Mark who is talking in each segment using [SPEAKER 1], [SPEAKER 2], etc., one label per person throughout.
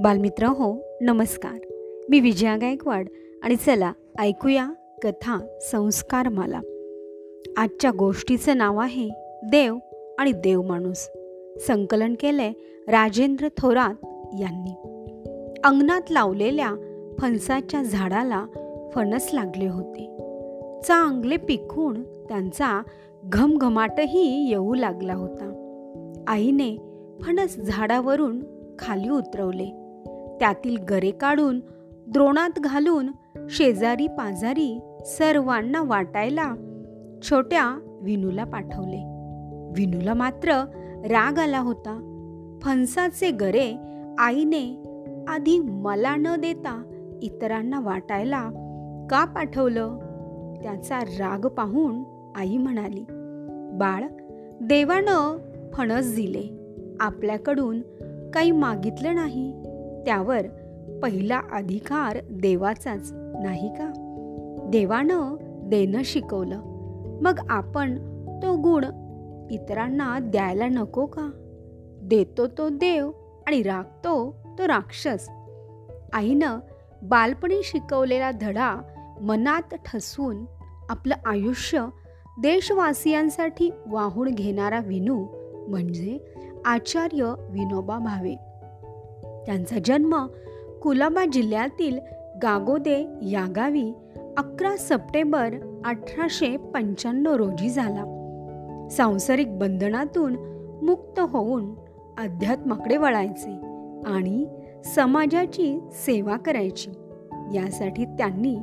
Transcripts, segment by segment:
[SPEAKER 1] बालमित्र हो नमस्कार. मी विजया गायकवाड आणि चला ऐकूया कथा संस्कार माला आजच्या गोष्टीचं नाव आहे देव आणि देव माणूस. संकलन केले राजेंद्र थोरात यांनी. अंगणात लावलेल्या फणसाच्या झाडाला फणस लागले होते. चांगले पिकून त्यांचा घमघमाटही येऊ लागला होता. आईने फणस झाडावरून खाली उतरवले. त्यातील गरे काढून द्रोणात घालून शेजारी पाजारी सर्वांना वाटायला छोट्या विनूला पाठवले. विनूला मात्र राग आला होता. फणसाचे गरे आईने आधी मला न देता इतरांना वाटायला का पाठवलं? त्याचा राग पाहून आई म्हणाली बाळ देवानं फणस दिले. आपल्याकडून काही मागितलं नाही. त्यावर पहिला अधिकार देवाचाच नाही का? देवानं देणं शिकवलं. मग आपण तो गुण इतरांना द्यायला नको का? देतो तो देव आणि राखतो तो राक्षस. आईनं बालपणी शिकवलेला धडा मनात ठसवून आपलं आयुष्य देशवासियांसाठी वाहून घेणारा विनू म्हणजे आचार्य विनोबा भावे. त्यांचा जन्म कुलाबा जिल्ह्यातील गागोदे या गावी अकरा सप्टेंबर अठराशे पंच्याण्णव रोजी झाला. सांसारिक बंधनातून मुक्त होऊन अध्यात्माकडे वळायचे आणि समाजाची सेवा करायची. यासाठी त्यांनी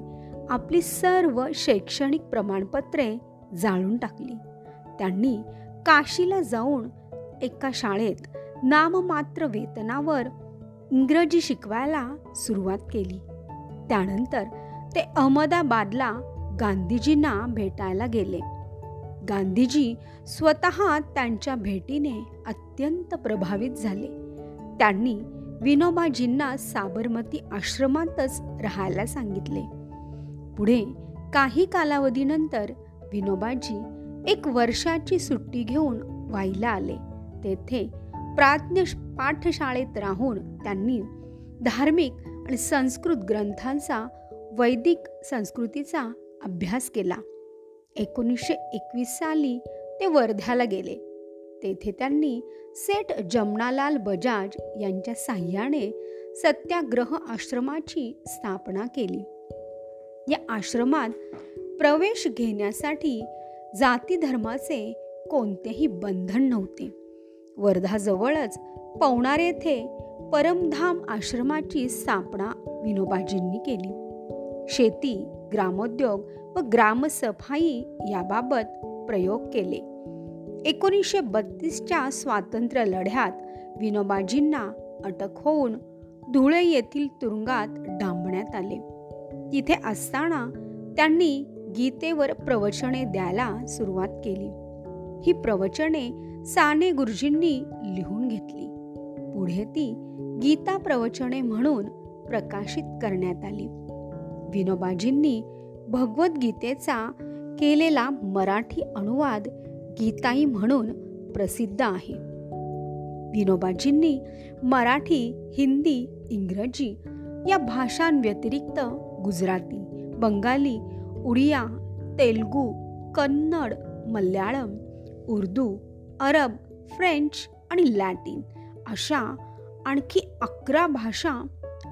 [SPEAKER 1] आपली सर्व शैक्षणिक प्रमाणपत्रे जाळून टाकली. त्यांनी काशीला जाऊन एका शाळेत नाममात्र वेतनावर इंग्रजी शिकवायला सुरुवात केली. त्यानंतर ते अहमदाबादला गांधीजींना भेटायला गेले. गांधीजी स्वतः त्यांच्या भेटीने अत्यंत प्रभावित झाले. त्यांनी विनोबाजींना साबरमती आश्रमातच राहायला सांगितले. पुढे काही कालावधीनंतर विनोबाजी एक वर्षाची सुट्टी घेऊन वाईला आले. तेथे प्राज्ञ पाठशाळेत राहून त्यांनी धार्मिक आणि संस्कृत ग्रंथांचा वैदिक संस्कृतीचा अभ्यास केला. एकोणीसशे एकवीस साली ते वर्ध्याला गेले. तेथे त्यांनी सेठ जमनालाल बजाज यांच्या साह्याने सत्याग्रह आश्रमाची स्थापना केली. या आश्रमात प्रवेश घेण्यासाठी जाती धर्माचे कोणतेही बंधन नव्हते. वर्धाजवळच पवनार येथे परमधाम आश्रमाची स्थापना विनोबाजींनी केली. शेती ग्रामोद्योग व ग्रामसफाई याबाबत प्रयोग केले. एकोणीसशे बत्तीसच्या स्वातंत्र्य लढ्यात विनोबाजींना अटक होऊन धुळे येथील तुरुंगात डांबण्यात आले. तिथे असताना त्यांनी गीतेवर प्रवचने द्यायला सुरुवात केली. ही प्रवचने साने गुरुजींनी लिहून घेतली. पुढे ती गीता प्रवचने म्हणून प्रकाशित करण्यात आली. विनोबाजींनी भगवद्गीतेचा केलेला मराठी अनुवाद गीताई म्हणून प्रसिद्ध आहे. विनोबाजींनी मराठी हिंदी इंग्रजी या भाषांव्यतिरिक्त गुजराती बंगाली उडिया तेलगू कन्नड मल्याळम उर्दू अरब फ्रेंच आणि लॅटिन अशा आणखी अकरा भाषा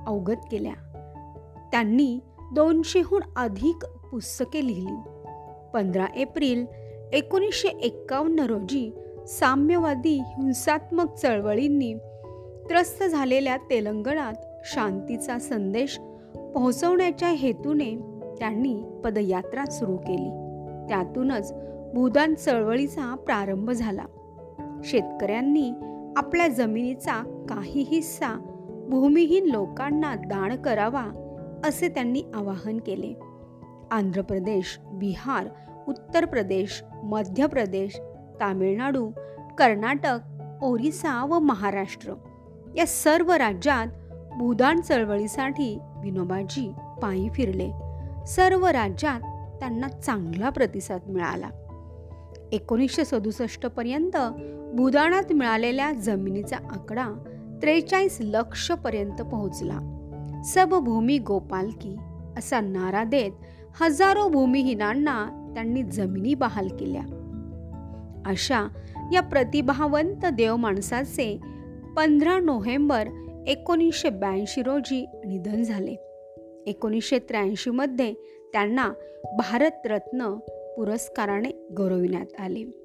[SPEAKER 1] अवगत केल्या. त्यांनी दोनशेहून अधिक पुस्तके लिहिली. पंधरा एप्रिल एकोणीसशे एक्कावन्न रोजी साम्यवादी हिंसात्मक चळवळींनी त्रस्त झालेल्या तेलंगणात शांतीचा संदेश पोहोचवण्याच्या हेतूने त्यांनी पदयात्रा सुरू केली. त्यातूनच भूदान चळवळीचा प्रारंभ झाला. शेतकऱ्यांनी आपल्या जमिनीचा काही हिस्सा भूमिहीन लोकांना दान करावा असे त्यांनी आवाहन केले. आंध्र प्रदेश बिहार उत्तर प्रदेश मध्य प्रदेश तामिळनाडू कर्नाटक ओरिसा व महाराष्ट्र या सर्व राज्यात भूदान चळवळीसाठी विनोबाजी पायी फिरले. सर्व राज्यात त्यांना चांगला प्रतिसाद मिळाला. एकोणीसशे सदुसष्ट पर्यंत भूदानात मिळालेल्या जमिनीचा आकडा त्रेचाळीस लक्षपर्यंत पोहोचला. सबभूमी गोपालकी असा नारा देत हजारो भूमिहीनांना त्यांनी जमिनी बहाल केल्या. अशा या प्रतिभावंत देव माणसाचे पंधरा नोव्हेंबर एकोणीसशे ब्याऐंशी रोजी निधन झाले. एकोणीसशे त्र्याऐंशीमध्ये त्यांना भारतरत्न पुरस्काराने गौरविण्यात आले.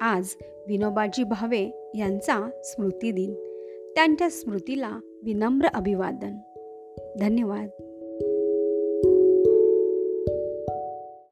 [SPEAKER 1] आज विनोबाजी भावे यांचा स्मृतिदिन. त्यांच्या स्मृतीला विनम्र अभिवादन. धन्यवाद.